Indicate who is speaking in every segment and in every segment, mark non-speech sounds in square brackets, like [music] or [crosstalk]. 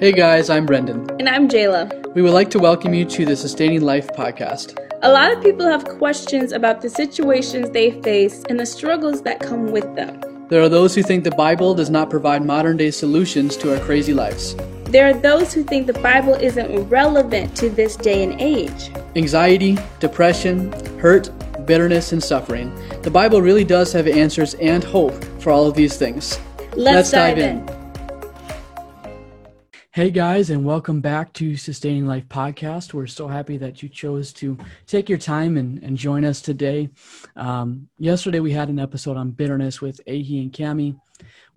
Speaker 1: Hey guys, I'm Brendan.
Speaker 2: And I'm Jayla.
Speaker 1: We would like to welcome you to the Sustaining Life podcast.
Speaker 2: A lot of people have questions about the situations they face and the struggles that come with them.
Speaker 1: There are those who think the Bible does not provide modern day solutions to our crazy lives.
Speaker 2: There are those who think the Bible isn't relevant to this day and age.
Speaker 1: Anxiety, depression, hurt, bitterness, and suffering. The Bible really does have answers and hope for all of these things.
Speaker 2: Let's, Let's dive, dive in. in.
Speaker 1: Hey guys, and welcome back to Sustaining Life Podcast. We're so happy that you chose to take your time and, and join us today. Um, yesterday, we had an episode on bitterness with Ahi and Cami.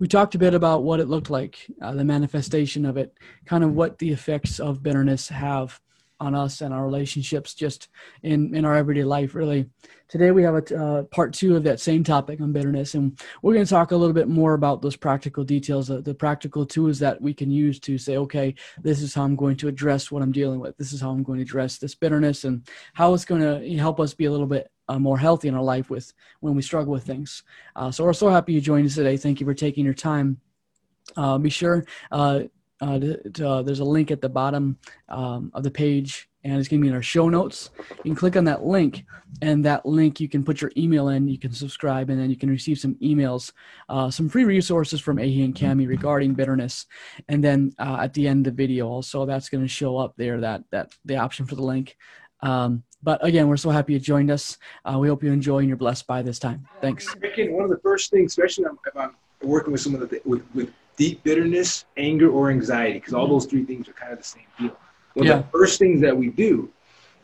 Speaker 1: We talked a bit about what it looked like, uh, the manifestation of it, kind of what the effects of bitterness have on us and our relationships just in, in our everyday life, really. Today, we have a uh, part two of that same topic on bitterness, and we're going to talk a little bit more about those practical details, uh, the practical tools that we can use to say, okay, this is how I'm going to address what I'm dealing with. This is how I'm going to address this bitterness, and how it's going to help us be a little bit uh, more healthy in our life with when we struggle with things. Uh, so we're so happy you joined us today. Thank you for taking your time. Uh, be sure uh, uh, to, there's a link at the bottom um, of the page and it's going to be in our show notes. You can click on that link, and that link you can put your email in. You can subscribe, and then you can receive some emails, uh, some free resources from Ahi and Cami regarding bitterness. And then uh, at the end of the video, also that's going to show up there that that the option for the link. Um, but again, we're so happy you joined us. Uh, we hope you enjoy and you're blessed by this time. Thanks.
Speaker 3: One of the first things, especially if I'm working with someone with, with deep bitterness, anger, or anxiety, because all those three things are kind of the same deal one yeah. of the first things that we do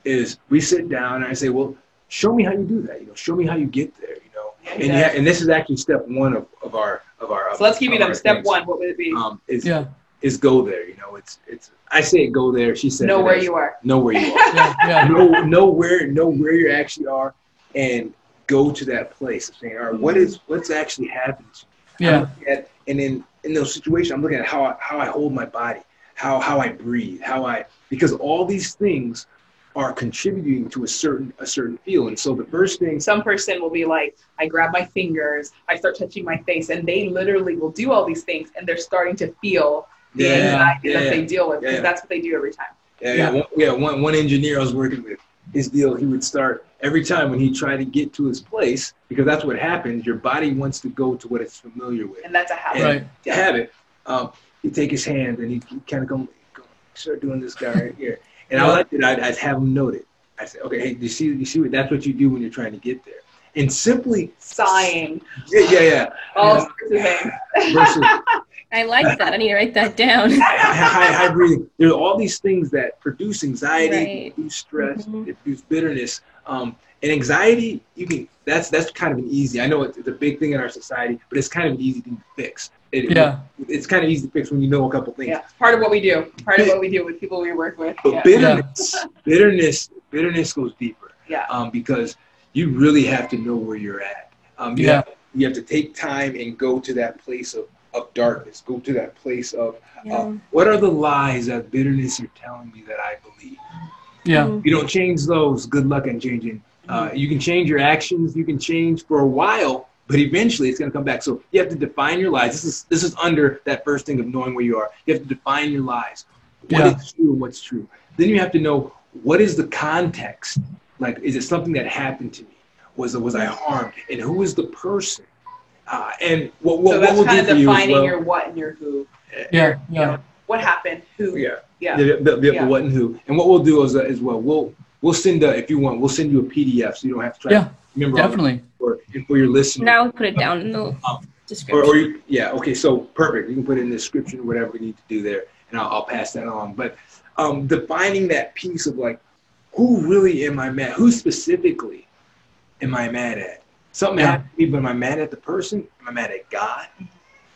Speaker 3: is we sit down and I say, well, show me how you do that. You know, show me how you get there. You know, and you ha- and this is actually step one of, of our of our.
Speaker 4: So let's give you them. Step things. one. What would it be?
Speaker 3: Um, is yeah. is go there. You know, it's it's. I say it, go there. She said,
Speaker 4: know where you are.
Speaker 3: Know where you are. [laughs] yeah, yeah. Know know where know where you actually are, and go to that place of saying, all right, what is what's actually happening?
Speaker 1: Yeah.
Speaker 3: At, and in in those situations, I'm looking at how I, how I hold my body, how how I breathe, how I because all these things are contributing to a certain a certain feel. And so the first thing
Speaker 4: some person will be like, I grab my fingers, I start touching my face, and they literally will do all these things and they're starting to feel the yeah, anxiety yeah, that they deal with because yeah. that's what they do every time.
Speaker 3: Yeah, yeah. One, yeah, one one engineer I was working with, his deal, he would start every time when he tried to get to his place, because that's what happens, your body wants to go to what it's familiar with.
Speaker 4: And that's a habit.
Speaker 1: And right.
Speaker 3: To habit, um, he'd take his hand and he'd kind of go start doing this guy right here. And I liked it. I'd, I'd have him note it. I said, okay, hey, you see, you see what that's what you do when you're trying to get there. And simply
Speaker 4: sighing.
Speaker 3: Yeah, yeah, yeah.
Speaker 4: All sorts of things.
Speaker 2: Versus, [laughs] I like that. I need to write that down. [laughs]
Speaker 3: high, high, breathing. There are all these things that produce anxiety, right. produce stress, mm-hmm. produce bitterness. Um, and anxiety, you can that's that's kind of an easy. I know it's, it's, a big thing in our society, but it's kind of an easy thing to fix. It,
Speaker 1: yeah,
Speaker 3: it's kind of easy to fix when you know a couple things.
Speaker 4: Yeah, part of what we do. Part of what we do with people we work with.
Speaker 3: But yeah. bitterness, [laughs] bitterness, bitterness goes deeper.
Speaker 4: Yeah.
Speaker 3: Um, because you really have to know where you're at. Um, you
Speaker 1: yeah.
Speaker 3: Have, you have to take time and go to that place of, of darkness. Go to that place of yeah. uh, what are the lies that bitterness you're telling me that I believe.
Speaker 1: Yeah. Mm-hmm.
Speaker 3: You don't change those. Good luck in changing. Uh, you can change your actions. You can change for a while but eventually it's going to come back. So you have to define your lies. This is this is under that first thing of knowing where you are. You have to define your lies. What yeah. is true and what's true. Then you have to know what is the context. Like, is it something that happened to me? Was was I harmed? And who is the person? Uh, and what what,
Speaker 4: so that's
Speaker 3: what
Speaker 4: kind
Speaker 3: of
Speaker 4: defining
Speaker 3: well,
Speaker 4: your what and your who.
Speaker 1: Yeah, yeah. You know,
Speaker 4: what happened? Who?
Speaker 3: Yeah,
Speaker 4: yeah.
Speaker 3: The, the, the, yeah. what and who. And what we'll do is uh, as well. We'll we'll send a, if you want. We'll send you a PDF so you don't have to try.
Speaker 1: Yeah,
Speaker 3: to remember
Speaker 1: definitely
Speaker 3: for, for your listeners.
Speaker 2: Now we put it down in the um, description.
Speaker 3: Or, or you, yeah, okay, so perfect. You can put it in the description, whatever we need to do there, and I'll, I'll pass that on. But um, defining that piece of like, who really am I mad? Who specifically am I mad at? Something yeah. happened to me, but am I mad at the person? Am I mad at God?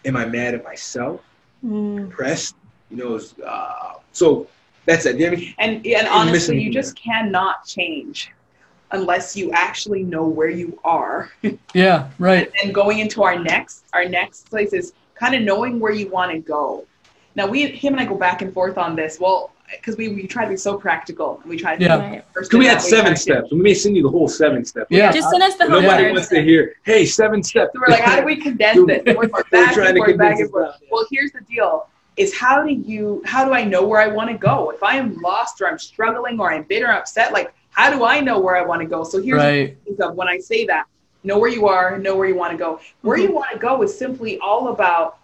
Speaker 3: Am I mad at myself? Mm. Depressed? You know, uh, so that's it. You mean?
Speaker 4: And and honestly, you just cannot change unless you actually know where you are. [laughs]
Speaker 1: yeah, right.
Speaker 4: And going into our next, our next place is kind of knowing where you want to go. Now we, him and I go back and forth on this. Well, because we, we try to be so practical and we try to
Speaker 1: yeah.
Speaker 3: Because we had seven steps. We may send you the whole seven steps.
Speaker 2: Yeah. Just send us the whole
Speaker 3: Nobody wants to hear, hey, seven steps.
Speaker 4: So we're like, how do we condense this? we're, back and forth, back and forth. Well, here's the deal. Is how do you how do I know where I want to go? If I am lost or I'm struggling or I'm bitter or upset, like how do I know where I want to go? So here's
Speaker 1: right.
Speaker 4: of when I say that, know where you are, know where you want to go. Where mm-hmm. you want to go is simply all about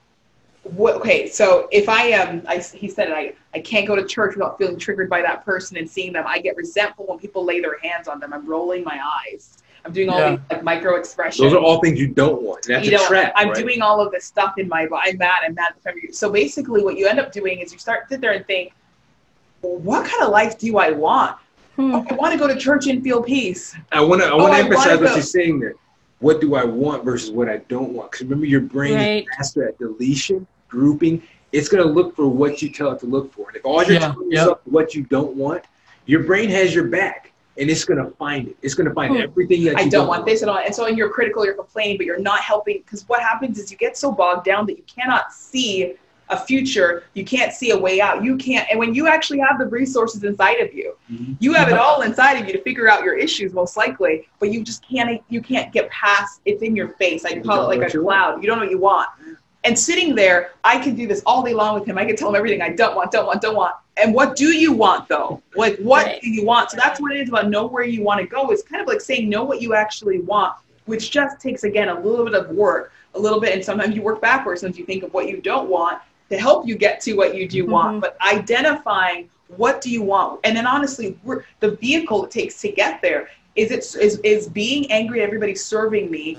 Speaker 4: what okay, so if I am I he said I I can't go to church without feeling triggered by that person and seeing them. I get resentful when people lay their hands on them. I'm rolling my eyes. I'm doing all yeah. these like micro expressions.
Speaker 3: Those are all things you don't want. That's you a trap.
Speaker 4: I'm
Speaker 3: right?
Speaker 4: doing all of this stuff in my I'm mad, I'm mad. So basically what you end up doing is you start to sit there and think, well, what kind of life do I want? Hmm. Oh, I want to go to church and feel peace.
Speaker 3: I want to I want to oh, emphasize what she's saying there. What do I want versus what I don't want? Because remember, your brain right. is master at deletion, grouping. It's going to look for what you tell it to look for. And if all you're yeah, telling yep. yourself what you don't want, your brain has your back and it's going to find it. It's going to find hmm. everything that
Speaker 4: I
Speaker 3: don't,
Speaker 4: don't
Speaker 3: want
Speaker 4: this at all. And so, and you're critical, you're complaining, but you're not helping because what happens is you get so bogged down that you cannot see a future. You can't see a way out. You can't. And when you actually have the resources inside of you, mm-hmm. you have it all inside of you to figure out your issues, most likely. But you just can't. You can't get past. It's in your face. I call it like a cloud. Want. You don't know what you want. And sitting there, I can do this all day long with him. I can tell him everything I don't want, don't want, don't want. And what do you want though? Like what right. do you want? So that's what it is about know where you want to go. It's kind of like saying know what you actually want, which just takes again a little bit of work, a little bit, and sometimes you work backwards once you think of what you don't want to help you get to what you do mm-hmm. want. But identifying what do you want, and then honestly, the vehicle it takes to get there is it is is being angry at everybody serving me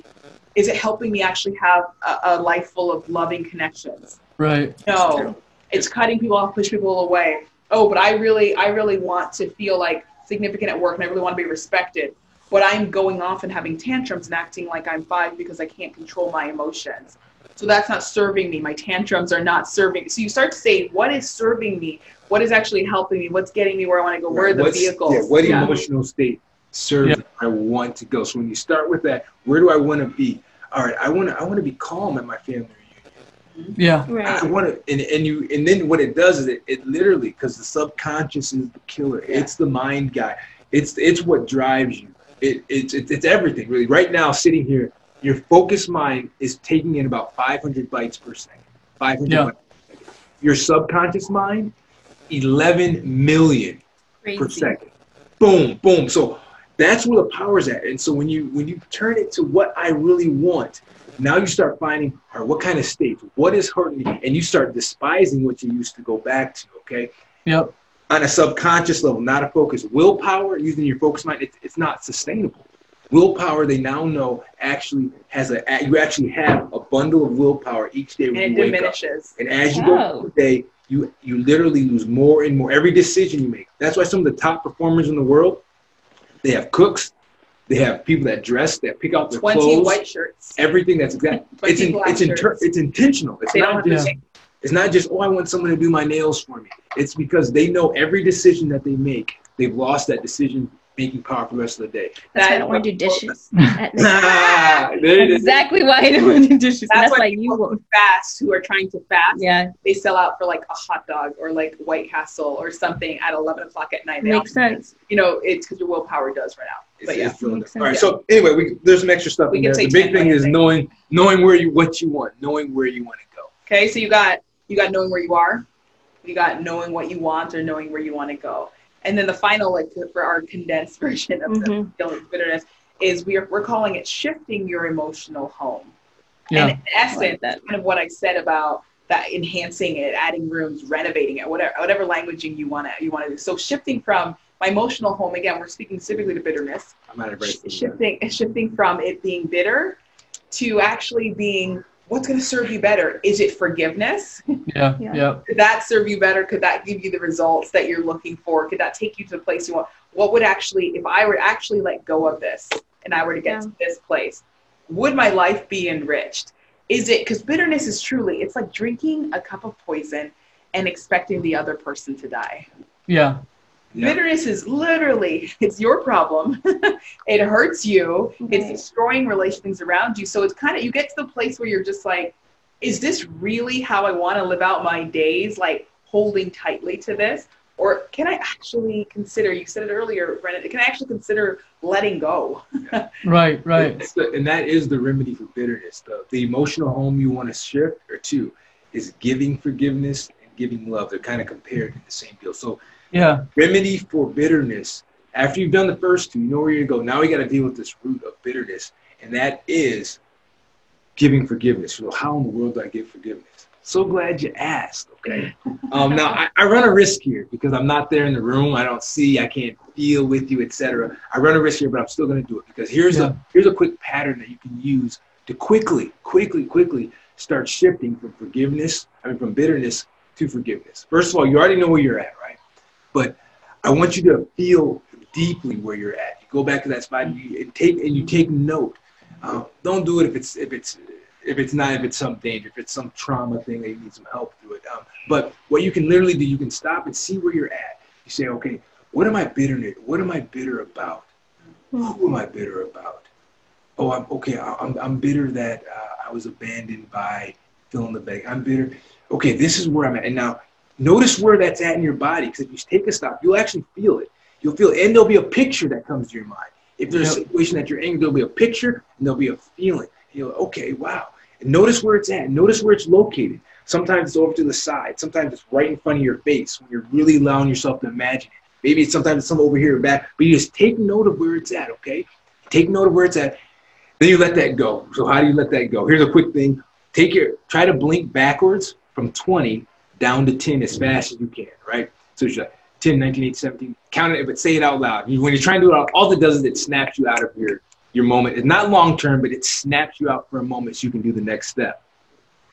Speaker 4: is it helping me actually have a, a life full of loving connections?
Speaker 1: Right.
Speaker 4: No. It's cutting people off push people away. Oh but i really i really want to feel like significant at work and i really want to be respected. But i'm going off and having tantrums and acting like i'm five because i can't control my emotions. So that's not serving me. My tantrums are not serving. So you start to say what is serving me? What is actually helping me? What's getting me where i want to go? Where are the
Speaker 3: What's,
Speaker 4: vehicles?
Speaker 3: yeah, what yeah. emotional state serve yep. I want to go. So when you start with that, where do I want to be? All right, I want to I want to be calm at my family reunion.
Speaker 1: Yeah,
Speaker 3: right. I want to, and, and you, and then what it does is it, it literally because the subconscious is the killer. Yeah. It's the mind guy. It's it's what drives you. It, it's it's it's everything really. Right now, sitting here, your focused mind is taking in about 500 bytes per second. 500 yeah. bytes per second. Your subconscious mind, 11 million Crazy. per second. Boom, boom. So that's where the power's at. And so when you when you turn it to what I really want, now you start finding, all right, what kind of state, what is hurting me, and you start despising what you used to go back to. Okay.
Speaker 1: Yep.
Speaker 3: On a subconscious level, not a focus. Willpower, using your focus mind, it, it's not sustainable. Willpower, they now know actually has a you actually have a bundle of willpower each day when
Speaker 4: and
Speaker 3: you
Speaker 4: wake diminishes.
Speaker 3: up. And as you oh. go through the day, you you literally lose more and more every decision you make. That's why some of the top performers in the world they have cooks. They have people that dress, that pick out their 20 clothes.
Speaker 4: white shirts.
Speaker 3: Everything that's exact. [laughs] it's in, it's inter, it's intentional. It's they not just it's not just oh I want someone to do my nails for me. It's because they know every decision that they make, they've lost that decision making power for the rest of the day.
Speaker 2: That's why I don't want to do dishes. ah, [laughs] exactly why I don't want to do dishes.
Speaker 4: That's, that's why you won't fast who are trying to fast.
Speaker 2: Yeah.
Speaker 4: They sell out for like a hot dog or like White Castle or something at 11 o'clock at night.
Speaker 2: They Makes sense.
Speaker 4: You know, it's because your willpower does run out. But yeah.
Speaker 3: All right. So anyway, we, there's some extra stuff we in there. The big thing is knowing knowing where you what you want, knowing where you want to go.
Speaker 4: Okay. So you got you got knowing where you are. You got knowing what you want or knowing where you want to go. And then the final, like for our condensed [laughs] version of mm-hmm. the bitterness, is we are, we're calling it shifting your emotional home. Yeah. And in essence, that's kind of what I said about that enhancing it, adding rooms, renovating it, whatever whatever languaging you want to you want to do. So shifting from my emotional home again, we're speaking specifically to bitterness.
Speaker 3: I'm not
Speaker 4: shifting shifting from it being bitter to actually being what's going to serve you better? Is it forgiveness? [laughs]
Speaker 1: Yeah, yeah.
Speaker 4: Could that serve you better? Could that give you the results that you're looking for? Could that take you to the place you want? What would actually, if I were to actually let go of this and I were to get yeah. to this place, would my life be enriched? Is it because bitterness is truly, it's like drinking a cup of poison and expecting the other person to die.
Speaker 1: Yeah.
Speaker 4: Yeah. Bitterness is literally [laughs] it's your problem. [laughs] it hurts you. Okay. It's destroying relations around you. So it's kind of you get to the place where you're just like, is this really how I want to live out my days? Like holding tightly to this, or can I actually consider? You said it earlier, Brendan. Can I actually consider letting go? [laughs]
Speaker 1: right, right.
Speaker 3: The, and that is the remedy for bitterness. The the emotional home you want to shift or two is giving forgiveness and giving love. They're kind of compared in the same deal. So
Speaker 1: Yeah.
Speaker 3: remedy for bitterness. After you've done the first two, you know where to go. Now we got to deal with this root of bitterness, and that is giving forgiveness. So how in the world do I give forgiveness? So glad you asked. Okay. [laughs] Um, now I, I run a risk here because I'm not there in the room. I don't see. I can't feel with you, etc. I run a risk here, but I'm still going to do it because here's
Speaker 1: Yeah.
Speaker 3: a here's a quick pattern that you can use to quickly, quickly, quickly start shifting from forgiveness. I mean, from bitterness to forgiveness. First of all, you already know where you're at? But I want you to feel deeply where you're at. You go back to that spot and you and take and you take note. Uh, don't do it if it's if it's if it's not if it's some danger, if it's some trauma thing that you need some help through it. Um, but what you can literally do, you can stop and see where you're at. You say, okay, what am I bitter? What am I bitter about? Who am I bitter about? Oh, I'm okay. I'm I'm bitter that uh, I was abandoned by fill in the blank. I'm bitter. Okay, this is where I'm at. And now notice where that's at in your body. Because if you take a stop, you'll actually feel it. You'll feel it. And there'll be a picture that comes to your mind. If there's a situation that you're angry, there'll be a picture and there'll be a feeling. You're like, okay, wow. And notice where it's at. Notice where it's located. Sometimes it's over to the side. Sometimes it's right in front of your face when you're really allowing yourself to imagine it. Maybe it's sometimes it's some over here or back, but you just take note of where it's at, okay? Take note of where it's at. Then you let that go. So how do you let that go? Here's a quick thing. Take your try to blink backwards from 20 down to 10 as fast as you can, right? So it's like 10, 19, 18, 17. Count it, but say it out loud. You- When you're trying to do it, out, all it does is it snaps you out of your your moment. It's not long term, but it snaps you out for a moment so you can do the next step.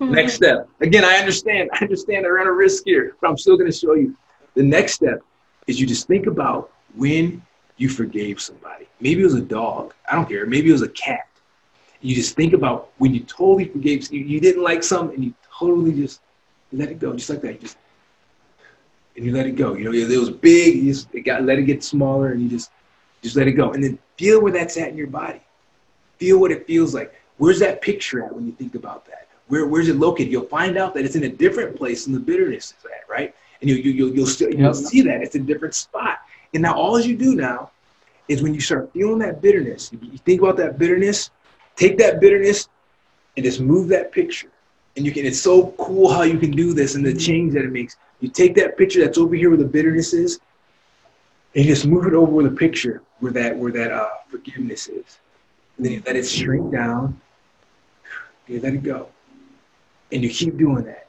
Speaker 3: Mm-hmm. Next step. Again, I understand. I understand I run a risk here, but I'm still going to show you. The next step is you just think about when you forgave somebody. Maybe it was a dog. I don't care. Maybe it was a cat. You just think about when you totally forgave. You, you didn't like something, and you totally just let it go, just like that. You just and you let it go. You know, it was big. You just it got let it get smaller, and you just just let it go, and then feel where that's at in your body. Feel what it feels like. Where's that picture at when you think about that? Where where's it located? You'll find out that it's in a different place than the bitterness is at, right? And you you you'll, you'll still you'll see that it's in a different spot. And now all you do now is when you start feeling that bitterness, you think about that bitterness, take that bitterness and just move that picture. And you can, it's so cool how you can do this and the change that it makes. You take that picture that's over here where the bitterness is, and you just move it over with a picture where that where that uh, forgiveness is. And then you let it shrink down. You let it go. And you keep doing that.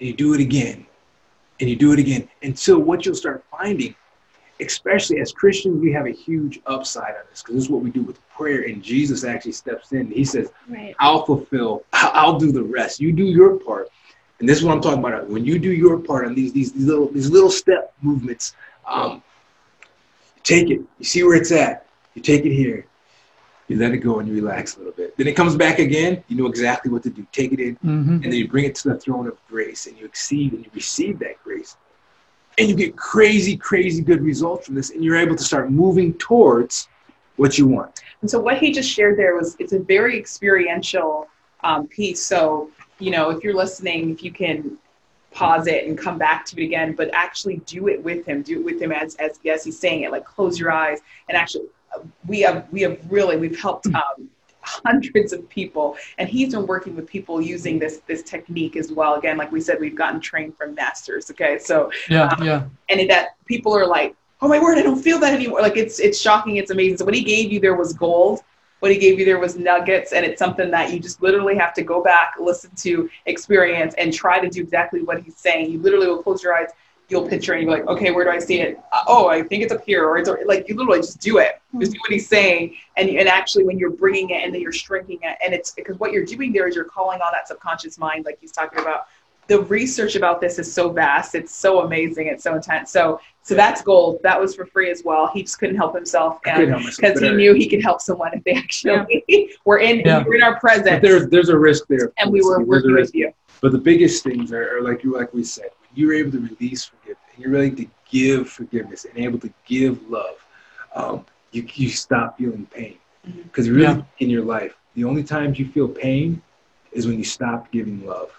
Speaker 3: And you do it again. And you do it again. Until what you'll start finding especially as Christians, we have a huge upside on this because this is what we do with prayer. And Jesus actually steps in. He says,
Speaker 2: Right.
Speaker 3: I'll fulfill, I'll do the rest. You do your part. And this is what I'm talking about. When you do your part on these these, these little these little step movements, um, take it. You see where it's at. You take it here. You let it go and you relax a little bit. Then it comes back again. You know exactly what to do. Take it in,
Speaker 1: hmm
Speaker 3: and then you bring it to the throne of grace, and you exceed and you receive that grace, and you get crazy, crazy good results from this, and you're able to start moving towards what you want.
Speaker 4: And so what he just shared there was it's a very experiential um, piece. So you know, if you're listening, if you can pause it and come back to it again, but actually do it with him. Do it with him as as as he's saying it. Like close your eyes and actually, we have we have really we've helped. Um, hundreds of people and he's been working with people using this this technique as well again like we said we've gotten trained from masters okay so
Speaker 1: Yeah. Um, yeah.
Speaker 4: and that people are like, "Oh my word, I don't feel that anymore." Like it's it's shocking, it's amazing. So what he gave you there was gold. What he gave you there was nuggets, and it's something that you just literally have to go back, listen to, experience, and try to do exactly what he's saying. You literally will close your eyes, you'll picture, and you're like, "Okay, where do I see it? Uh, oh, I think it's up here," or it's like you literally just do it, just do what he's saying, and and actually when you're bringing it and then you're shrinking it, and it's because what you're doing there is you're calling on that subconscious mind, like he's talking about the research about this is so vast. It's so amazing. It's so intense. So, so that's gold. That was for free as well. He just couldn't help himself
Speaker 3: I couldn't help myself,
Speaker 4: because he knew he could help someone if they actually [laughs] were in,
Speaker 1: Yeah.
Speaker 4: were in our
Speaker 3: But
Speaker 4: presence
Speaker 3: there's there's a risk there.
Speaker 4: and we were
Speaker 3: There's
Speaker 4: working with you.
Speaker 3: But the biggest things are, are like you like we said, when you're able to release forgiveness and you're ready to give forgiveness and able to give love, um, you you stop feeling pain. Because really
Speaker 1: Yeah.
Speaker 3: in your life, the only times you feel pain is when you stop giving love.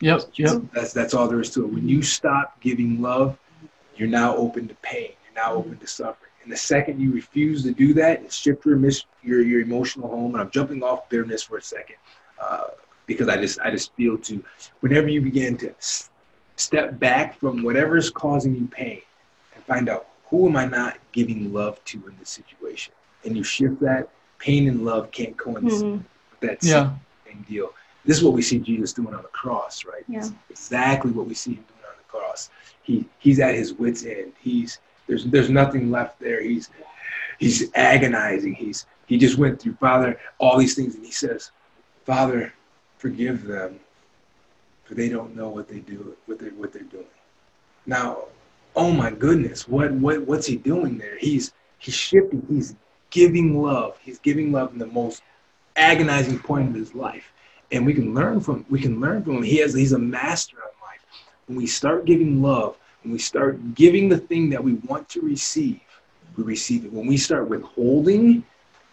Speaker 1: Yep. Yep.
Speaker 3: That's that's all there is to it. When you stop giving love, you're now open to pain. You're now open to suffering. And the second you refuse to do that, and shift your your your emotional home. And I'm jumping off bitterness for a second, uh, because I just I just feel to whenever you begin to step back from whatever's causing you pain and find out who am I not giving love to in this situation? And you shift that, pain and love can't coincide.
Speaker 2: Mhm.
Speaker 3: That's
Speaker 1: Yeah.
Speaker 3: same deal. This is what we see Jesus doing on the cross, right?
Speaker 2: Yeah.
Speaker 3: It's exactly what we see him doing on the cross. He he's at his wits end. He's there's there's nothing left there. He's he's agonizing. He's he just went through Father all these things and he says, Father, forgive them, for they don't know what they do what they what they're doing. Now, oh my goodness, what what what's he doing there? He's he's shifting. He's giving love. He's giving love in the most agonizing point of his life, and we can learn from we can learn from him. He has he's a master of life. When we start giving love, when we start giving the thing that we want to receive, we receive it. When we start withholding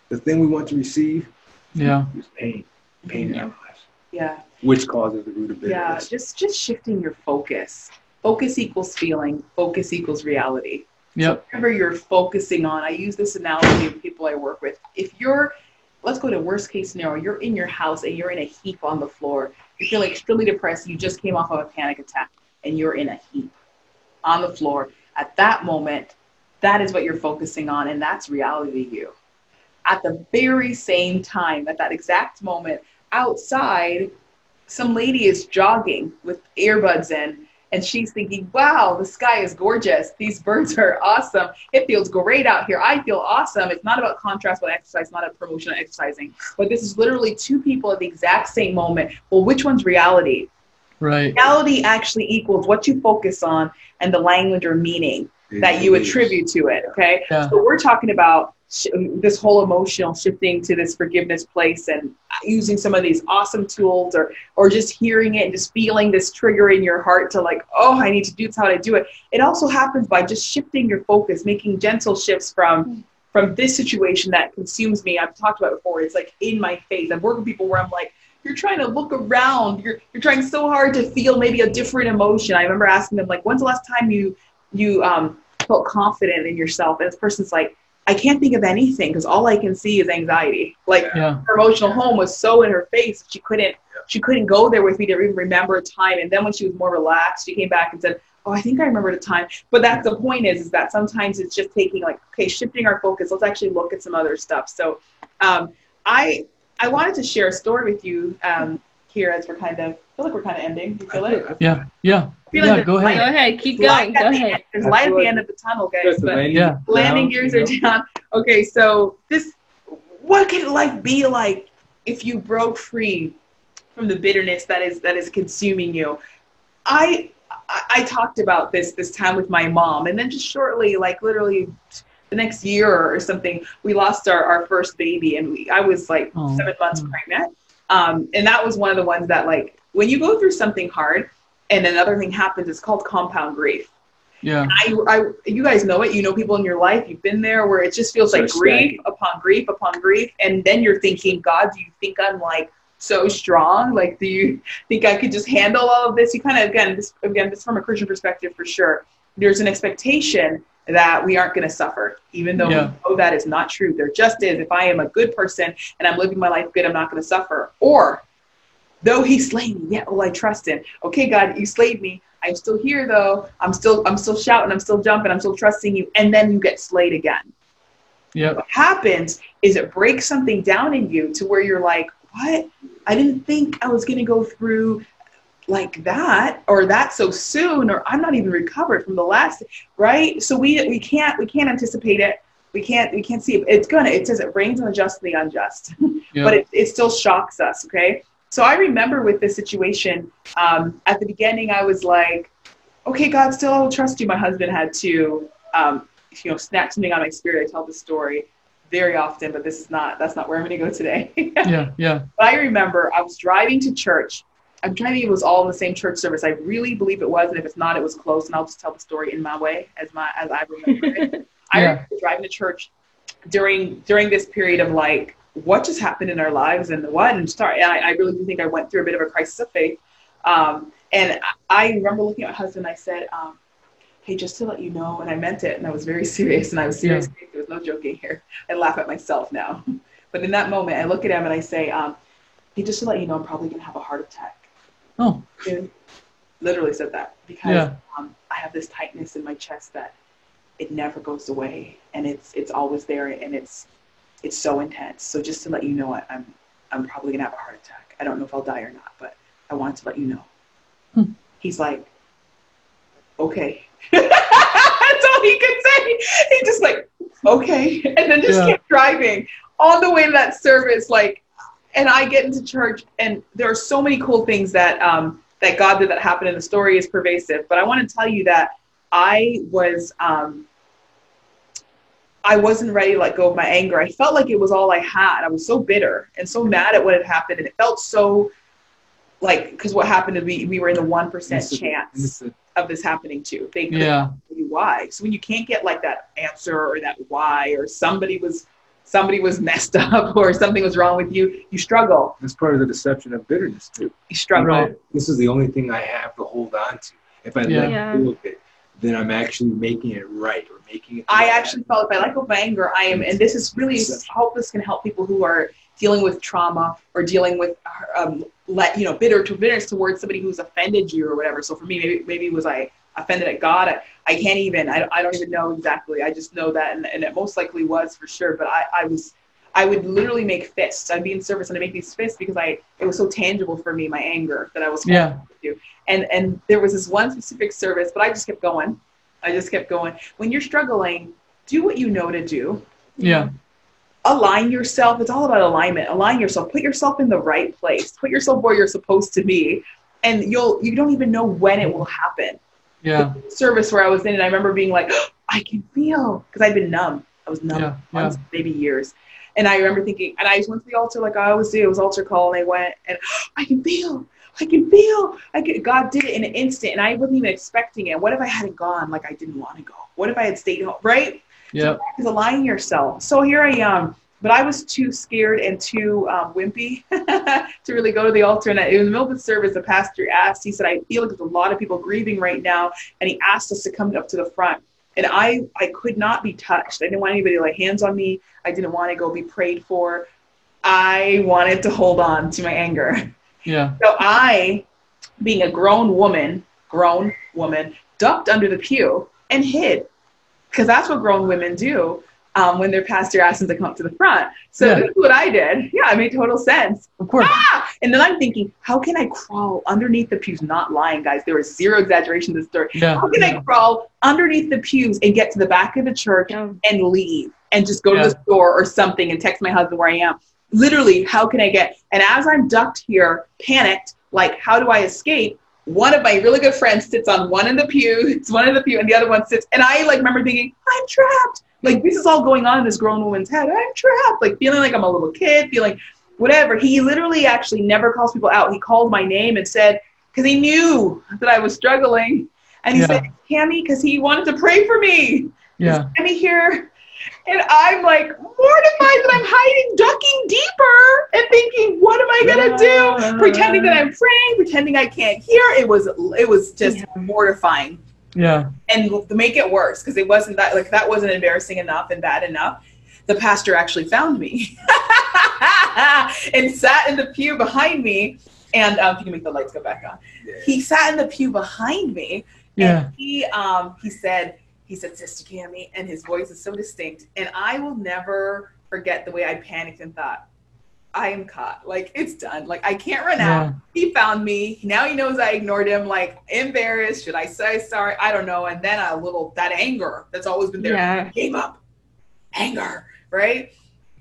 Speaker 3: the thing we want to receive,
Speaker 1: Yeah.
Speaker 3: is pain, pain in our lives,
Speaker 4: Yeah.
Speaker 3: Which causes the root of
Speaker 4: it?
Speaker 3: Yeah.
Speaker 4: Just just shifting your focus. Focus equals feeling. Focus equals reality.
Speaker 1: Yep.
Speaker 4: whatever you're focusing on, I use this analogy of people I work with. If you're, let's go to worst case scenario, you're in your house and you're in a heap on the floor. You feel extremely depressed. You just came off of a panic attack and you're in a heap on the floor. At that moment, that is what you're focusing on, and that's reality to you. At the very same time, at that exact moment, outside, some lady is jogging with earbuds in and she's thinking, wow, the sky is gorgeous. These birds [laughs] are awesome. It feels great out here. I feel awesome. It's not about contrast with exercise, not a promotion of exercising. But this is literally two people at the exact same moment. Well, which one's reality?
Speaker 1: Right.
Speaker 4: Reality actually equals what you focus on and the language or meaning that you attribute to it. Okay.
Speaker 1: Yeah.
Speaker 4: So we're talking about sh- this whole emotional shifting to this forgiveness place and using some of these awesome tools or or just hearing it and just feeling this trigger in your heart to like oh i need to do this how to do it. It also happens by just shifting your focus making gentle shifts from from this situation that consumes me. I've talked about it before. It's like in my face. I've worked with people where i'm like you're trying to look around. You're you're trying so hard to feel maybe a different emotion. I remember asking them like when's the last time you you um felt confident in yourself? And this person's like i can't think of anything because all i can see is anxiety. Like
Speaker 1: Yeah.
Speaker 4: her emotional home was so in her face she couldn't she couldn't go there with me to even remember a time. And then when she was more relaxed she came back and said oh i think i remembered a time. But that's the point is is that sometimes it's just taking like okay shifting our focus. Let's actually look at some other stuff. So um, i i wanted to share a story with you um, here as we're kind of I feel like we're kind of ending do you feel it
Speaker 1: Yeah. Yeah.
Speaker 4: Feel
Speaker 1: Yeah.
Speaker 4: there's
Speaker 1: Go
Speaker 4: ahead.
Speaker 2: Go
Speaker 1: ahead.
Speaker 2: ahead. Keep going. Go ahead.
Speaker 4: end- there's light at the end of the tunnel guys but
Speaker 3: landing
Speaker 1: Yeah.
Speaker 4: landing
Speaker 3: down,
Speaker 4: gears
Speaker 3: you
Speaker 4: are down. Okay, so this, what could life be like if you broke free from the bitterness that is that is consuming you? I I, I talked about this this time with my mom, and then just shortly, like literally the next year or something, we lost our, our first baby, and we, I was like
Speaker 1: Oh.
Speaker 4: seven months pregnant, um, and that was one of the ones that like when you go through something hard, and another thing happens, it's called compound grief.
Speaker 1: Yeah.
Speaker 4: I, I, you guys know it. You know people in your life. You've been there where it just feels like
Speaker 3: So
Speaker 4: grief upon grief upon grief, and then you're thinking, God, do you think I'm like so strong? Like, do you think I could just handle all of this? You kind of again, this again, this from a Christian perspective for sure. There's an expectation that we aren't going to suffer, even though
Speaker 1: Yeah.
Speaker 4: we know that is not true. There just is. If I am a good person and I'm living my life good, I'm not going to suffer. Or though he slay me, yet will I trust him. Okay, God, you slayed me. I'm still here though. I'm still I'm still shouting, I'm still jumping, I'm still trusting you, and then you get slayed again.
Speaker 1: Yeah.
Speaker 4: What happens is it breaks something down in you to where you're like, what? I didn't think I was gonna go through like that or that so soon, or I'm not even recovered from the last right? So we we can't we can't anticipate it. We can't we can't see it. It's gonna it says it rains on the just and the unjust [laughs]
Speaker 1: Yep.
Speaker 4: but it, it still shocks us okay so i remember with this situation um, at the beginning i was like okay god still i will trust you my husband had to um, you know snap something out of my spirit i tell the story very often but this is not that's not where i'm going to go today [laughs]
Speaker 1: yeah. Yeah.
Speaker 4: but i remember i was driving to church i'm trying to think it was all in the same church service i really believe it was and if it's not it was close and i'll just tell the story in my way as my as i remember it [laughs] I
Speaker 1: Yeah.
Speaker 4: remember driving to church during during this period of like what just happened in our lives and what and. And I, I really do think I went through a bit of a crisis of faith. Um, and I I remember looking at my husband. I said, um, "Hey, just to let you know," and I meant it, and I was very [laughs] serious, and I was serious. There was no joking here. I laugh at myself now, [laughs] but in that moment, I look at him and I say, um, "Hey, just to let you know, I'm probably gonna have a heart attack."
Speaker 1: Oh.
Speaker 4: And literally said that because
Speaker 1: Yeah.
Speaker 4: um, I have this tightness in my chest that it never goes away, and it's it's always there, and it's it's so intense. So just to let you know, I, I'm I'm probably gonna have a heart attack. I don't know if I'll die or not, but I wanted to let you know.
Speaker 1: Hmm.
Speaker 4: He's like, okay. [laughs] That's all he could say. He just like, okay, [laughs] and then just
Speaker 1: Yeah.
Speaker 4: kept driving all the way to that service. Like, and I get into church, and there are so many cool things that um, that God did that happened, and the story is pervasive. But I want to tell you that I was. Um, I wasn't ready to let go of my anger. I felt like it was all I had. I was so bitter and so mad at what had happened, and it felt so like because what happened to me, we were in the one percent chance of this happening too. They couldn't
Speaker 1: Yeah.
Speaker 4: tell you why. So when you can't get like that answer or that why or somebody was somebody was messed [laughs] up or something was wrong with you, you struggle.
Speaker 3: That's part of the deception of bitterness too.
Speaker 4: You struggle.
Speaker 1: Right.
Speaker 3: This is the only thing I have to hold on to. If I
Speaker 1: Yeah.
Speaker 3: let go of it, then I'm actually making it right or making it.
Speaker 4: I
Speaker 3: right.
Speaker 4: actually felt let go of anger, I am, and this is really hope this can help people who are dealing with trauma or dealing with, um, let you know, bitter to bitterness towards somebody who's offended you or whatever. So for me, maybe maybe was I offended at God? I, I can't even. I, I don't even know exactly. I just know that, and, and it most likely was for sure. But I, I was. I would literally make fists. I'd be in service and I'd make these fists because I it was so tangible for me, my anger that I was
Speaker 1: Yeah.
Speaker 4: and and there was this one specific service but i just kept going. I just kept going. When you're struggling do what you know to do.
Speaker 1: Yeah.
Speaker 4: align yourself. It's all about alignment. Align yourself. Put yourself in the right place. Put yourself where you're supposed to be. And you'll you don't even know when it will happen.
Speaker 1: Yeah.
Speaker 4: service where i was in and i remember being like [gasps] i can feel because i'd been numb. I was numb
Speaker 1: Yeah,
Speaker 4: months maybe years and i remember thinking and i just went to the altar like i always do it was altar call and i went and [gasps] i can feel I can feel. I could, God did it in an instant, and I wasn't even expecting it. What if I hadn't gone like I didn't want to go? What if I had stayed home? Right?
Speaker 1: Yeah.
Speaker 4: Is aligning yourself. So here I am, but I was too scared and too um, wimpy [laughs] to really go to the altar. And in the middle of the service, the pastor asked. He said, "I feel like there's a lot of people grieving right now," and he asked us to come up to the front. And I, I could not be touched. I didn't want anybody to lay hands on me. I didn't want to go be prayed for. I wanted to hold on to my anger.
Speaker 1: Yeah.
Speaker 4: So I, being a grown woman, grown woman, ducked under the pew and hid, because that's what grown women do um, when their pastor asks them to come up to the front. So
Speaker 1: Yeah.
Speaker 4: this is what I did. Yeah, it made total sense.
Speaker 1: Of course.
Speaker 4: Ah! And then I'm thinking, how can I crawl underneath the pews? Not lying, guys. There was zero exaggeration in this story.
Speaker 1: Yeah.
Speaker 4: How can I crawl underneath the pews and get to the back of the church
Speaker 2: Yeah.
Speaker 4: and leave and just go
Speaker 1: Yeah.
Speaker 4: to the store or something and text my husband where I am? Literally, how can I get? And as I'm ducked here, panicked, like, how do I escape? One of my really good friends sits on one of the pew, it's [laughs] one of the pew, and the other one sits. And I like remember thinking, I'm trapped. Like this is all going on in this grown woman's head. I'm trapped. Like feeling like I'm a little kid, feeling whatever. He literally actually never calls people out. He called my name and said, because he knew that I was struggling. And he
Speaker 1: Yeah.
Speaker 4: said, Cammy, because he wanted to pray for me.
Speaker 1: Yeah.
Speaker 4: Cammy here. And I'm like mortified that I'm hiding, ducking deeper and thinking, what am I gonna do? Pretending that I'm praying, pretending I can't hear. It was it was just
Speaker 2: Yeah.
Speaker 4: mortifying
Speaker 1: Yeah.
Speaker 4: and to make it worse because it wasn't that like that wasn't embarrassing enough and bad enough the pastor actually found me [laughs] and sat in the pew behind me and um, if you can make the lights go back on he sat in the pew behind me
Speaker 1: Yeah.
Speaker 4: and he um he said he said sister Cammy and his voice is so distinct and i will never forget the way i panicked and thought i am caught like it's done like i can't run out he found me. Now he knows I ignored him. Like embarrassed. Should I say sorry? I don't know. And then a little that anger that's always been there
Speaker 2: Yeah.
Speaker 4: came up. Anger, right?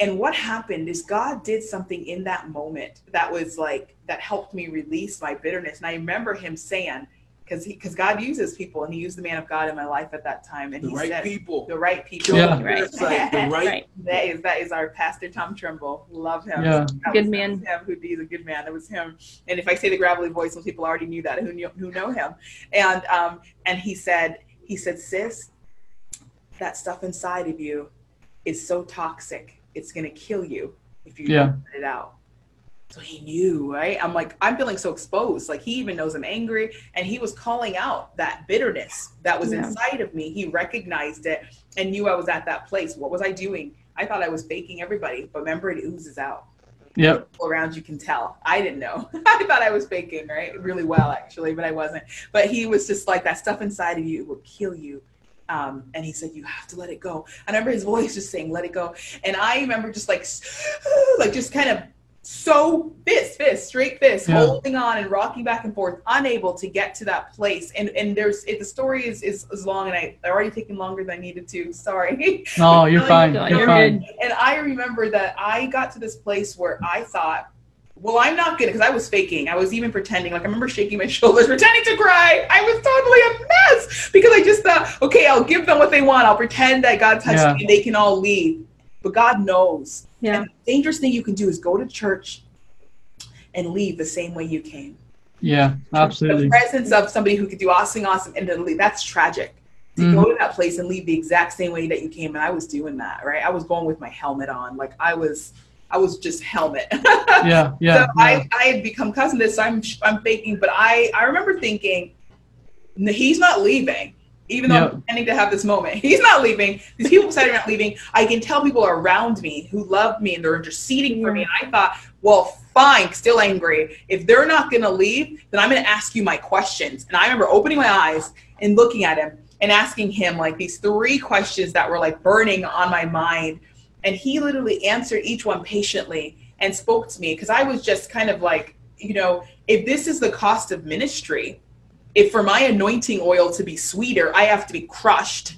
Speaker 4: And what happened is God did something in that moment that was like that helped me release my bitterness. And I remember him saying, because he because God uses people, and He used the man of God in my life at that time, and
Speaker 3: The
Speaker 4: He
Speaker 3: right
Speaker 4: said
Speaker 3: people.
Speaker 4: the right people.
Speaker 1: Yeah.
Speaker 2: Right.
Speaker 3: It's like the [laughs] right.
Speaker 2: Right.
Speaker 4: That is that is our pastor Tom Trimble. Love him.
Speaker 1: Yeah.
Speaker 4: That
Speaker 2: Good
Speaker 4: was-
Speaker 2: man.
Speaker 4: was him. Who he's a good man. That was him. And if I say the gravelly voice, most people already knew that who knew who know him. And um and he said he said sis, that stuff inside of you is so toxic. It's gonna kill you if you
Speaker 1: Yeah.
Speaker 4: don't let it out. So he knew, right? I'm like, I'm feeling so exposed. Like he even knows I'm angry, and he was calling out that bitterness that was
Speaker 2: Yeah.
Speaker 4: inside of me. He recognized it and knew I was at that place. What was I doing? I thought I was faking everybody, but remember, it oozes out.
Speaker 1: Yep.
Speaker 4: People around you can tell. I didn't know. [laughs] I thought I was faking, right? Really well, actually, but I wasn't. But he was just like that stuff inside of you will kill you. Um, and he said, "You have to let it go." I remember his voice just saying, "Let it go," and I remember just like, [sighs] like just kind of so fist, fist, straight fist,
Speaker 1: Yeah.
Speaker 4: holding on and rocking back and forth, unable to get to that place. And and there's it, the story is, is is long, and I I already taken longer than I needed to. [laughs] Sorry.
Speaker 1: No, you're [laughs] fine. You're
Speaker 2: you're
Speaker 1: fine.
Speaker 2: good.
Speaker 4: And I remember that I got to this place where I thought, well, I'm not gonna, because I was faking. I was even pretending. Like I remember shaking my [laughs] shoulders, pretending to cry. I was totally a mess because I just thought, okay, I'll give them what they want. I'll pretend that God touched
Speaker 1: Yeah.
Speaker 4: me and they can all leave. But God knows.
Speaker 2: Yeah.
Speaker 4: And the dangerous thing you can do is go to church and leave the same way you came.
Speaker 1: Yeah, absolutely.
Speaker 4: The presence of somebody who could do awesome, awesome, and then leave. That's tragic. To
Speaker 1: Mhm.
Speaker 4: go to that place and leave the exact same way that you came, and I was doing that, right? I was going with my helmet on, like I was, I was just helmet. [laughs]
Speaker 1: Yeah, yeah.
Speaker 4: so
Speaker 1: yeah.
Speaker 4: I, I had become cousin to this. So I'm, I'm faking, but I, I remember thinking, he's not leaving. Even though
Speaker 1: Yeah.
Speaker 4: I'm pretending to have this moment, [laughs] he's not leaving. These people decided are not leaving. I can tell people around me who love me and they're interceding for me. And I thought, well, fine, still angry. If they're not going to leave, then I'm going to ask you my questions. And I remember opening my eyes and looking at him and asking him like these three questions that were like burning on my mind. And he literally answered each one patiently and spoke to me because I was just kind of like, you know, if this is the cost of ministry, if for my anointing oil to be sweeter, I have to be crushed.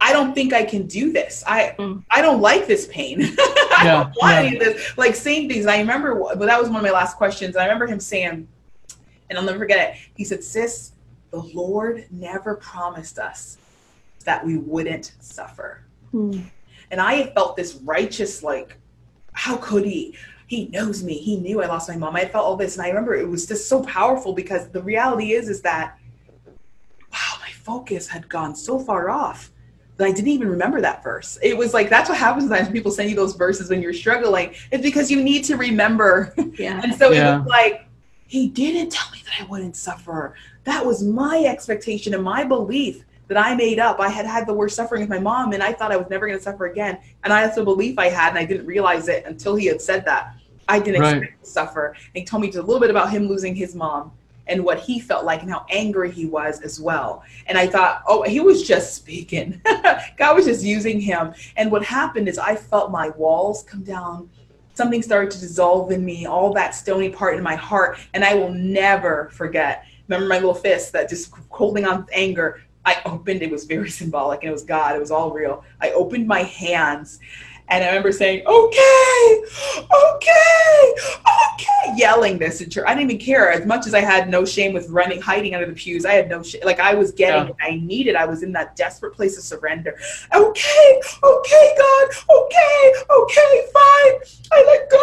Speaker 4: I don't think I can do this. I
Speaker 2: Mm.
Speaker 4: I don't like this pain. [laughs] I
Speaker 1: Yeah,
Speaker 4: don't want
Speaker 1: yeah.
Speaker 4: any of this. Like same things. I remember, but that was one of my last questions. I remember him saying, and I'll never forget it. He said, "Sis, the Lord never promised us that we wouldn't suffer."
Speaker 2: Hmm.
Speaker 4: And I had felt this righteous, like, how could he? He knows me. He knew I lost my mom. I felt all this. And I remember it was just so powerful because the reality is, is that, wow, my focus had gone so far off that I didn't even remember that verse. It was like, that's what happens sometimes when people send you those verses when you're struggling. It's because you need to remember
Speaker 2: Yeah. [laughs]
Speaker 4: and so
Speaker 1: Yeah.
Speaker 4: it was like, he didn't tell me that I wouldn't suffer. That was my expectation and my belief that I made up. I had had the worst suffering with my mom, and I thought I was never going to suffer again. And I, that's a belief I had, and I didn't realize it until he had said that. I didn't
Speaker 1: Right.
Speaker 4: expect to suffer. And he told me just a little bit about him losing his mom and what he felt like and how angry he was as well. And I thought, oh, he was just speaking. [laughs] God was just using him. And what happened is I felt my walls come down something started to dissolve in me, all that stony part in my heart, and I will never forget. Remember my little fist that just holding on anger. I opened, it was very symbolic and it was God, it was all real. I opened my hands and I remember saying, okay, okay, okay, yelling this in church. I didn't even care as much as I had no shame with running, hiding under the pews. I had no shame. Like I was getting
Speaker 1: Yeah.
Speaker 4: I needed. I was in that desperate place of surrender. Okay, okay, God, okay, okay, fine. I let go.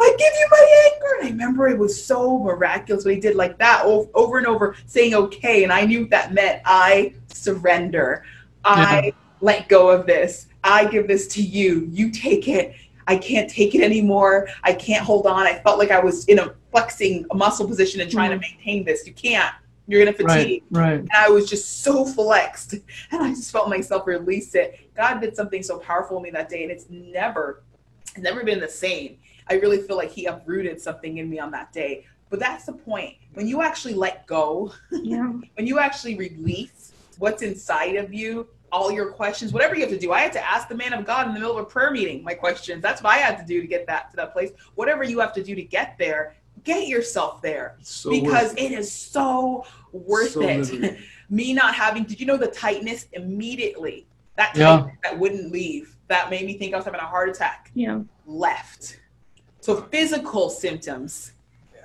Speaker 4: I give you my anger. And I remember it was so miraculous what he did like that over and over, saying okay. And I knew what that meant I surrender. I let go of this. I give this to you. You take it. I can't take it anymore. I can't hold on. I felt like I was in a flexing a muscle position and trying to mm. maintain this. You can't. You're gonna fatigue
Speaker 1: Right, right.
Speaker 4: and I was just so flexed, [laughs] and I just felt myself release it. God did something so powerful in me that day, and it's never, it's never been the same. I really feel like He uprooted something in me on that day. But that's the point. When you actually let go, [laughs]
Speaker 2: Yeah.
Speaker 4: when you actually release what's inside of you, all your questions, whatever you have to do. I had to ask the man of God in the middle of a prayer meeting my questions. That's what I had to do to get that to that place. Whatever you have to do to get there, get yourself there
Speaker 3: So
Speaker 4: because
Speaker 3: worth
Speaker 4: it is so worth
Speaker 3: So
Speaker 4: it. [laughs] Me not having, did you know the tightness immediately? That
Speaker 1: Yeah.
Speaker 4: tightness that wouldn't leave, that made me think I was having a heart attack,
Speaker 2: Yeah.
Speaker 4: left. So physical symptoms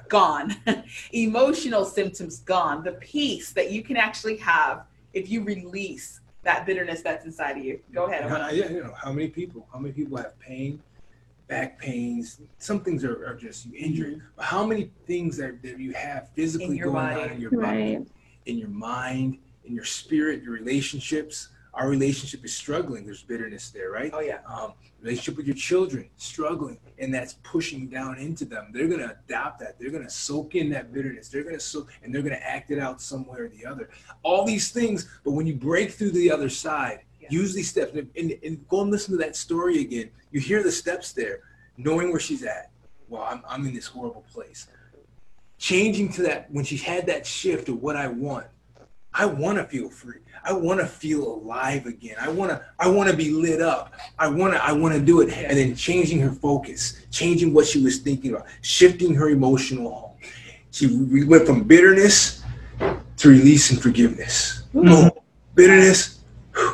Speaker 4: gone, [laughs] emotional symptoms gone. The peace that you can actually have if you release that bitterness that's inside of you. Go ahead. I wanna-
Speaker 3: Yeah, you know, how many people? How many people have pain, back pains? Some things are, are just you injured. But how many things that, that you have physically going
Speaker 4: body.
Speaker 3: on in your body,
Speaker 2: Right.
Speaker 3: in your mind, in your spirit, your relationships? Our relationship is struggling. There's bitterness there, right?
Speaker 4: Oh yeah.
Speaker 3: um, relationship with your children struggling and that's pushing down into them they're going to adopt that they're going to soak in that bitterness they're going to soak and they're going to act it out somewhere or the other all these things but when you break through the other side
Speaker 4: Yeah.
Speaker 3: use these steps and, and, and go and listen to that story again you hear the steps there knowing where she's at well, I'm, I'm in this horrible place. Changing to that, when she had that shift of what I want, I want to feel free. I want to feel alive again. I want to I want to be lit up. I want to I want to do it and then changing her focus, changing what she was thinking about, shifting her emotional home. She we went from bitterness to release and forgiveness. Mm-hmm. Boom. Bitterness,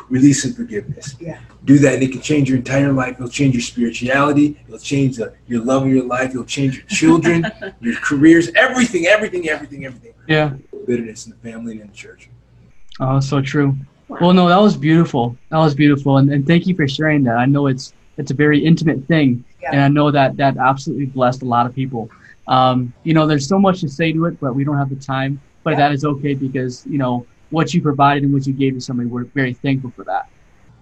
Speaker 3: release and forgiveness.
Speaker 4: Yeah.
Speaker 3: Do that and it can change your entire life. It'll change your spirituality. It'll change the, your love of your life. It'll change your children, [laughs] your careers, everything, everything, everything, everything.
Speaker 1: Yeah.
Speaker 3: Bitterness in the family and in the church.
Speaker 1: Oh, so true. Well, no, that was beautiful. That was beautiful, and, and thank you for sharing that. I know it's it's a very intimate thing,
Speaker 4: Yeah.
Speaker 1: and I know that that absolutely blessed a lot of people. Um, you know, there's so much to say to it, but we don't have the time. But
Speaker 4: Yeah.
Speaker 1: that is okay because you know what you provided and what you gave to somebody. We're very thankful for that.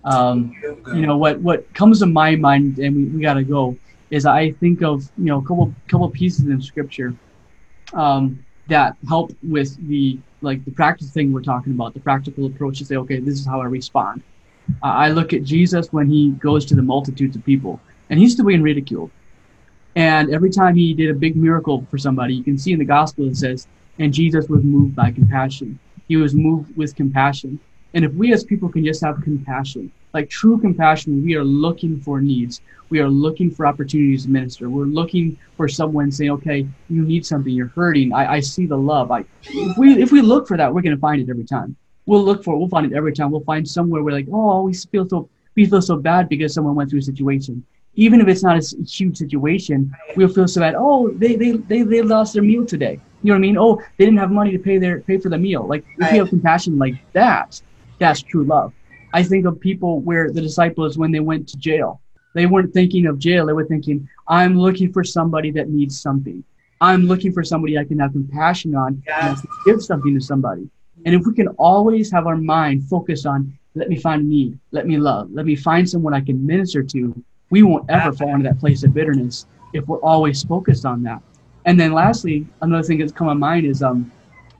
Speaker 1: Um, you know what what comes to my mind, and we, we got to go is I think of you know a couple couple pieces in scripture um, that help with the like the practice thing we're talking about, the practical approach to say, okay, this is how I respond. Uh, I look at Jesus when he goes to the multitudes of people, and he's still being ridiculed. And every time he did a big miracle for somebody, you can see in the gospel it says, and Jesus was moved by compassion. He was moved with compassion. And if we as people can just have compassion, like true compassion, we are looking for needs. We are looking for opportunities to minister. We're looking for someone saying, okay, you need something, you're hurting. I, I see the love. I, if we if we look for that, we're gonna find it every time. We'll look for it, we'll find it every time. We'll find somewhere where like, oh, we feel so we feel so bad because someone went through a situation. Even if it's not a huge situation, we'll feel so bad. Oh, they they they, they lost their meal today. You know what I mean? Oh, they didn't have money to pay their pay for the meal. Like if we have compassion like that, that's true love. I think of people where the disciples when they went to jail, they weren't thinking of jail. They were thinking, I'm looking for somebody that needs something. I'm looking for somebody I can have compassion on and give something to somebody. And if we can always have our mind focused on, let me find a need, let me love, let me find someone I can minister to, we won't ever fall into that place of bitterness if we're always focused on that. And then lastly, another thing that's come to mind is um,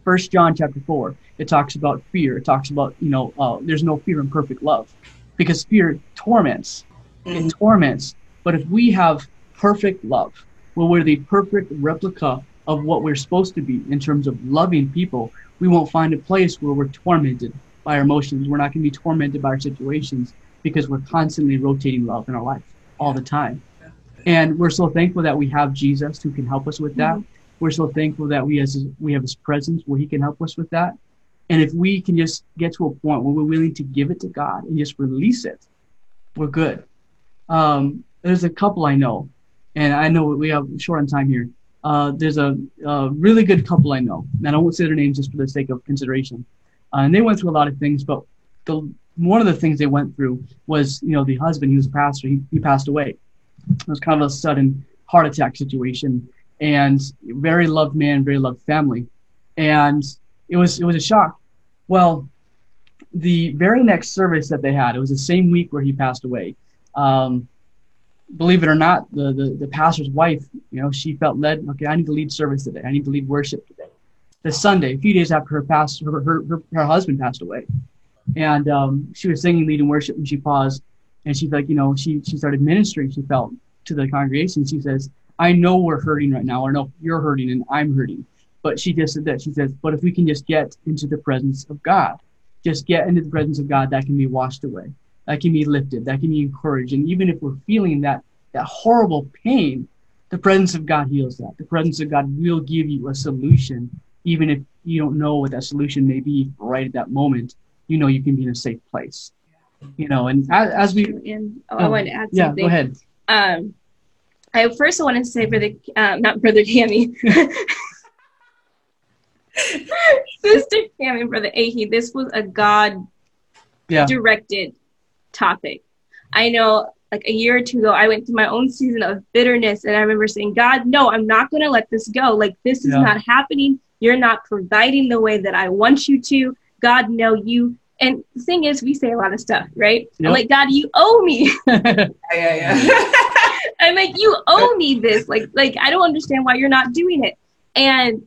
Speaker 1: First John chapter four. It talks about fear. It talks about you know uh, there's no fear in perfect love, because fear torments.
Speaker 4: Mhm.
Speaker 1: It torments. But if we have perfect love, well, we're the perfect replica of what we're supposed to be in terms of loving people. We won't find a place where we're tormented by our emotions. We're not going to be tormented by our situations because we're constantly rotating love in our life all the time. And we're so thankful that we have Jesus who can help us with that. We're so thankful that we has we have His presence where He can help us with that. And if we can just get to a point where we're willing to give it to God and just release it, we're good. Um, there's a couple I know, and I know we have short on time here. Uh, there's a, a really good couple I know, and I won't say their names just for the sake of consideration. Uh, and they went through a lot of things, but the one of the things they went through was, you know, the husband, he was a pastor, he, he passed away. It was kind of a sudden heart attack situation, and very loved man, very loved family, and it was it was a shock. Well, the very next service that they had, it was the same week where he passed away. Um, believe it or not, the, the the pastor's wife, you know, she felt led. Okay, I need to lead service today. I need to lead worship today. The Sunday, a few days after her pastor, her her, her, her husband passed away, and um, she was singing, leading worship, and she paused, and she's like, you know, she she started ministering. She felt to the congregation. She says, "I know we're hurting right now, or no, you're hurting, and I'm hurting." But she just said that. She says, "But if we can just get into the presence of God, just get into the presence of God, that can be washed away." that can be lifted, that can be encouraged. And even if we're feeling that that horrible pain, the presence of God heals that. The presence of God will give you a solution, even if you don't know what that solution may be right at that moment. You know you can be in a safe place. You know, and as, as we
Speaker 2: And oh, I want to add
Speaker 1: yeah,
Speaker 2: something.
Speaker 1: go ahead.
Speaker 2: Um, I first want to say for the um, not brother Cammy, [laughs] sister Cammy, brother Ahi. This was a God
Speaker 1: Yeah.
Speaker 2: directed topic. I know, like a year or two ago, I went through my own season of bitterness, and I remember saying, "God, no, I'm not going to let this go. Like this is
Speaker 1: Yeah.
Speaker 2: not happening. You're not providing the way that I want you to. God, no, you." And the thing is, we say a lot of stuff, right?
Speaker 1: Yep.
Speaker 2: I'm like, God, you owe me. [laughs]
Speaker 4: Yeah, yeah, yeah. [laughs]
Speaker 2: I'm like, you owe me this. [laughs] Like, like I don't understand why you're not doing it. And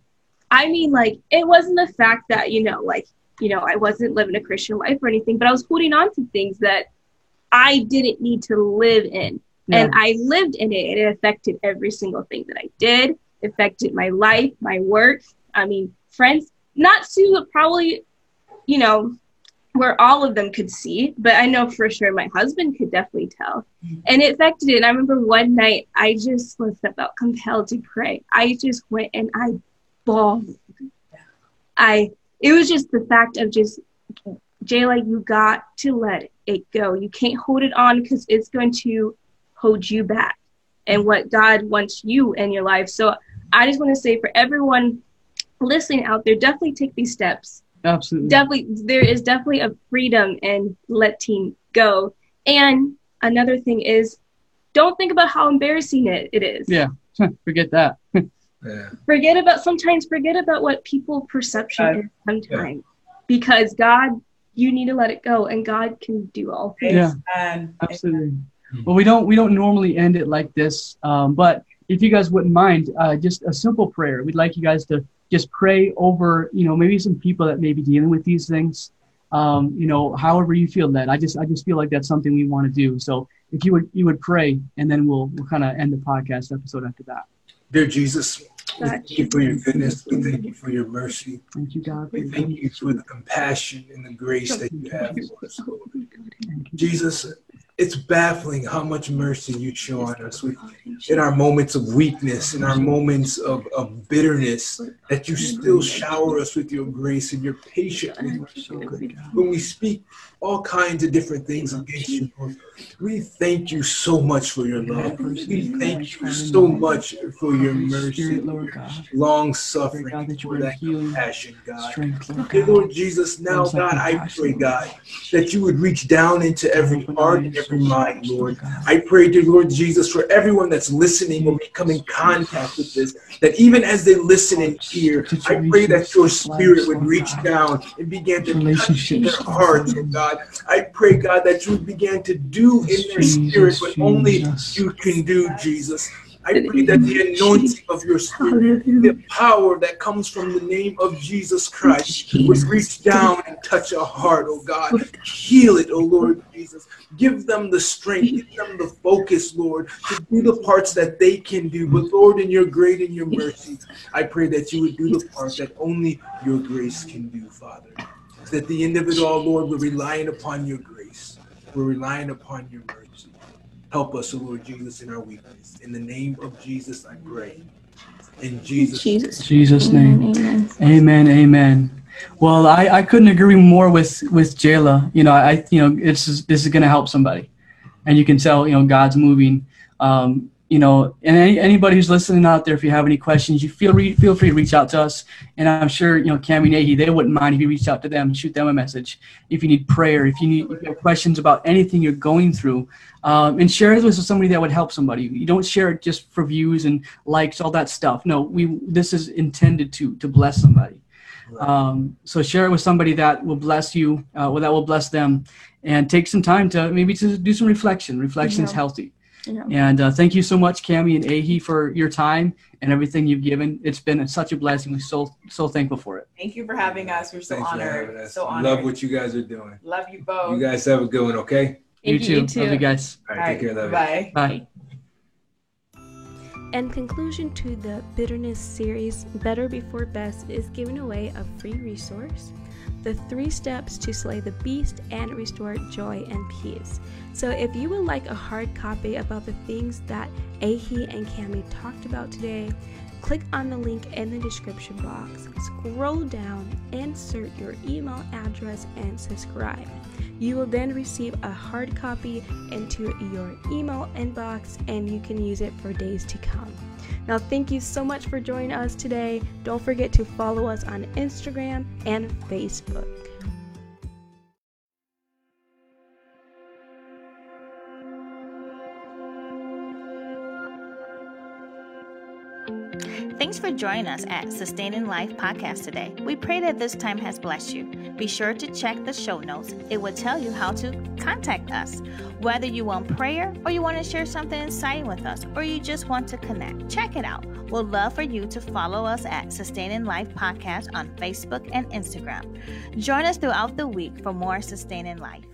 Speaker 2: I mean, like, it wasn't the fact that you know, like, you know, I wasn't living a Christian life or anything, but I was holding on to things that I didn't need to live in.
Speaker 1: Yeah.
Speaker 2: and I lived in it and it affected every single thing that I did, it affected my life, my work. I mean, friends, not to probably, you know, where all of them could see, but I know for sure my husband could definitely tell. And it affected it. And I remember one night I just was felt compelled to pray. I just went and I bawled. I it was just the fact of just Jayla, you got to let it go. You can't hold it on because it's going to hold you back and what God wants you in your life. So I just want to say for everyone listening out there, definitely take these steps.
Speaker 1: Absolutely.
Speaker 2: Definitely, there is definitely a freedom in letting go. And another thing is, don't think about how embarrassing it, it is.
Speaker 1: Yeah. [laughs] Forget that. [laughs]
Speaker 5: Yeah.
Speaker 2: Forget about sometimes forget about what people perception
Speaker 1: Uh,
Speaker 2: is sometimes because God, you need to let it go, and God can do all things.
Speaker 1: Yeah.
Speaker 4: And
Speaker 1: Absolutely. Well, we don't we don't normally end it like this, um, but if you guys wouldn't mind, uh, just a simple prayer. We'd like you guys to just pray over, you know, maybe some people that may be dealing with these things. Um, you know, however you feel led. I just I just feel like that's something we want to do. So if you would you would pray, and then we'll we'll kind of end the podcast episode after that.
Speaker 3: Dear Jesus, we thank you for your goodness. We thank you for your mercy.
Speaker 1: Thank you, God.
Speaker 3: We thank you for the compassion and the grace that you have for us, Lord. Jesus, it's baffling how much mercy you show on us with, in our moments of weakness, in our moments of, of bitterness, that you still shower us with your grace and you're patient with us. Lord. When we speak all kinds of different things against you, we thank you so much for your love. We thank you so much for your mercy,
Speaker 1: Lord God.
Speaker 3: long suffering,
Speaker 1: God, that you
Speaker 3: for that
Speaker 1: healing,
Speaker 3: compassion, God. Dear Lord Jesus, now, God, I pray, God, that you would reach down into every heart and every mind, Lord. I pray, dear Lord Jesus, for everyone that's listening or in contact with this, that even as they listen and hear, I pray that your spirit would reach down and begin to touch their hearts, oh God. I pray, God, that you begin to do in their spirit what only you can do, Jesus. I pray that the anointing of your spirit the power that comes from the name of Jesus Christ would reach down and touch a heart, oh God. Heal it, oh Lord Jesus. Give them the strength, give them the focus, Lord, to do the parts that they can do. But Lord, in your great and your mercy, I pray that you would do the parts that only your grace can do, Father. At the end of it all, Lord, we're relying upon your grace. We're relying upon your mercy. Help us, O Lord Jesus, in our weakness. In the name of Jesus, I pray. In Jesus'
Speaker 2: Jesus.
Speaker 1: Jesus' name.
Speaker 2: Amen.
Speaker 1: Amen. Amen. Well, I, I couldn't agree more with with Jayla. You know, I you know it's this is going to help somebody, and you can tell you know God's moving. Um, you know, and any, anybody who's listening out there, if you have any questions, you feel re- feel free to reach out to us. And I'm sure you know Cami Nahi, they wouldn't mind if you reached out to them, shoot them a message. If you need prayer, if you need if you have questions about anything you're going through, um, and share it with somebody that would help somebody. You don't share it just for views and likes, all that stuff. No, we this is intended to to bless somebody. Um, so share it with somebody that will bless you, uh, well, that will bless them, and take some time to maybe to do some reflection. Reflection is
Speaker 2: Yeah.
Speaker 1: healthy.
Speaker 2: Yeah.
Speaker 1: And uh, thank you so much, Cami and Ahi, for your time and everything you've given. It's been such a blessing. We're so so thankful for it.
Speaker 4: Thank you for having us. We're so
Speaker 5: Thanks
Speaker 4: honored.
Speaker 5: having us.
Speaker 4: So honored.
Speaker 5: Love what you guys are doing.
Speaker 4: Love you both.
Speaker 5: You guys have a good one, okay?
Speaker 1: You
Speaker 2: Thank
Speaker 1: too.
Speaker 2: you,
Speaker 1: Love you guys.
Speaker 5: All
Speaker 4: All
Speaker 5: right, take care. Love you.
Speaker 4: Bye.
Speaker 1: Bye.
Speaker 6: In conclusion to the bitterness series, Better Before Best is giving away a free resource the three steps to slay the beast and restore joy and peace. So, if you would like a hard copy about the things that Ahi and Cami talked about today, click on the link in the description box, scroll down, insert your email address, and subscribe. You will then receive a hard copy into your email inbox and you can use it for days to come. Now, thank you so much for joining us today. Don't forget to follow us on Instagram and Facebook.
Speaker 7: Thanks for joining us at Sustaining Life Podcast today. We pray that this time has blessed you. Be sure to check the show notes, it will tell you how to contact us. Whether you want prayer or you want to share something exciting with us or you just want to connect, check it out. We'd love for you to follow us at Sustaining Life Podcast on Facebook and Instagram. Join us throughout the week for more Sustaining Life.